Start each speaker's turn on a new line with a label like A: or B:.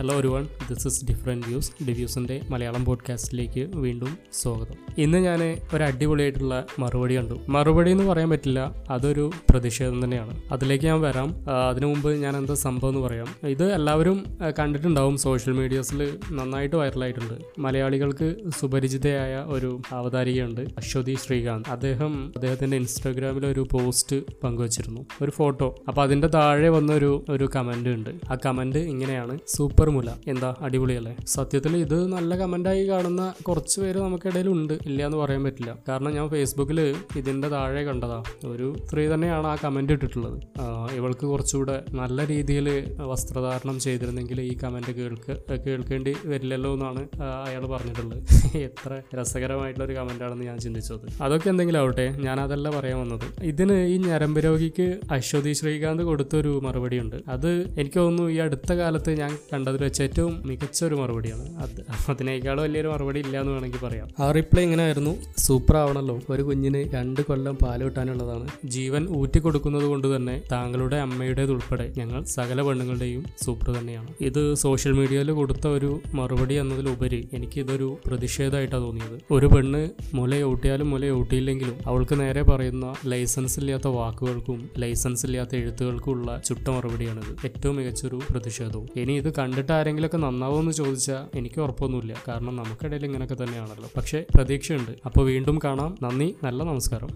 A: Hello ഒരുവൺ this is different views ഡിവ്യൂസിന്റെ മലയാളം പോഡ്കാസ്റ്റിലേക്ക് വീണ്ടും സ്വാഗതം. ഇന്ന് ഞാൻ ഒരു അടിപൊളിയായിട്ടുള്ള മറുപടി കണ്ടു. മറുപടി എന്ന് പറയാൻ പറ്റില്ല അതൊരു പ്രതിഷേധം തന്നെയാണ്. അതിലേക്ക് ഞാൻ വരാം. അതിനു മുമ്പ് ഞാൻ എന്താ സംഭവം എന്ന് പറയാം. ഇത് എല്ലാവരും കണ്ടിട്ടുണ്ടാവും സോഷ്യൽ മീഡിയസിൽ നന്നായിട്ട് വൈറലായിട്ടുണ്ട് മലയാളികൾക്ക് സുപരിചിതയായ ഒരു അവതാരികയുണ്ട് അശ്വതി ശ്രീകാന്ത്. അദ്ദേഹം അദ്ദേഹത്തിന്റെ ഇൻസ്റ്റാഗ്രാമിൽ ഒരു പോസ്റ്റ് പങ്കുവച്ചിരുന്നു. ഒരു ഫോട്ടോ അപ്പോൾ അതിന്റെ താഴെ വന്നൊരു ഒരു കമന്റ് ഉണ്ട്. ആ കമന്റ് ഇങ്ങനെയാണ്. സൂപ്പർ മുല എന്താ അടിപൊളിയല്ലേ സത്യത്തിൽ ഇത് നല്ല കമന്റായി കാണുന്ന കുറച്ച് പേര് നമുക്കിടയിൽ ഉണ്ട് ഇല്ല എന്ന് പറയാൻ പറ്റില്ല. കാരണം ഞാൻ ഫേസ്ബുക്കിൽ ഇതിന്റെ താഴെ കണ്ടതാ. ഒരു സ്ത്രീ തന്നെയാണ് ആ കമന്റ് ഇട്ടിട്ടുള്ളത്. ഇവൾക്ക് കുറച്ചുകൂടെ നല്ല രീതിയിൽ വസ്ത്രധാരണം ചെയ്തിരുന്നെങ്കിൽ ഈ കമന്റ് കേൾക്ക് കേൾക്കേണ്ടി വരില്ലല്ലോ എന്നാണ് അയാൾ പറഞ്ഞിട്ടുള്ളത്. എത്ര രസകരമായിട്ടുള്ള ഒരു കമന്റാണെന്ന് ഞാൻ ചിന്തിച്ചത്. അതൊക്കെ എന്തെങ്കിലും ആവട്ടെ ഞാൻ അതല്ല പറയാൻ വന്നത്. ഇതിന് ഈ ഞരമ്പ് രോഗിക്ക് അശ്വതി ശ്രീകാന്ത് കൊടുത്തൊരു മറുപടിയുണ്ട്. അത് എനിക്ക് തോന്നുന്നു ഈ അടുത്ത കാലത്ത് ഞാൻ കണ്ടതിൽ വെച്ച് ഏറ്റവും മികച്ച ഒരു മറുപടിയാണ്. അത് അതിനേക്കാളും വലിയൊരു മറുപടി ഇല്ല എന്ന് വേണമെങ്കിൽ പറയാം. ആ റിപ്ലൈ ഇങ്ങനെ ആയിരുന്നു സൂപ്പർ ആവണല്ലോ ഒരു കുഞ്ഞിന് രണ്ട് കൊല്ലം പാൽ കിട്ടാനുള്ളതാണ്. ജീവൻ ഊറ്റി കൊടുക്കുന്നത് കൊണ്ട് തന്നെ താങ്കളുടെ അമ്മയുടേത് ഉൾപ്പെടെ ഞങ്ങൾ സകല പെണ്ണുങ്ങളുടെയും സൂപ്പർ തന്നെയാണ്. ഇത് സോഷ്യൽ മീഡിയയിൽ കൊടുത്ത ഒരു മറുപടി എന്നതിലുപരി എനിക്ക് ഇതൊരു പ്രതിഷേധമായിട്ടാണ് തോന്നിയത്. ഒരു പെണ്ണ് മുല ഊട്ടിയാലും മുല ഊട്ടിയില്ലെങ്കിലും അവൾക്ക് നേരെ പറയുന്ന ലൈസൻസ് ഇല്ലാത്ത വാക്കുകൾക്കും ലൈസൻസ് ഇല്ലാത്ത എഴുത്തുകൾക്കും ഉള്ള ചുട്ട മറുപടിയാണിത്. ഏറ്റവും മികച്ചൊരു പ്രതിഷേധവും. ഇനി ഇത് കണ്ടിട്ട് ആരെങ്കിലുമൊക്കെ നന്നാവുമെന്ന് ചോദിച്ചാൽ എനിക്ക് ഉറപ്പൊന്നുമില്ല. കാരണം നമുക്കിടയിൽ ഇങ്ങനെയൊക്കെ തന്നെയാണല്ലോ. പക്ഷേ പ്രതീക്ഷയുണ്ട്. അപ്പോൾ വീണ്ടും കാണാം. നന്ദി. നല്ല നമസ്കാരം.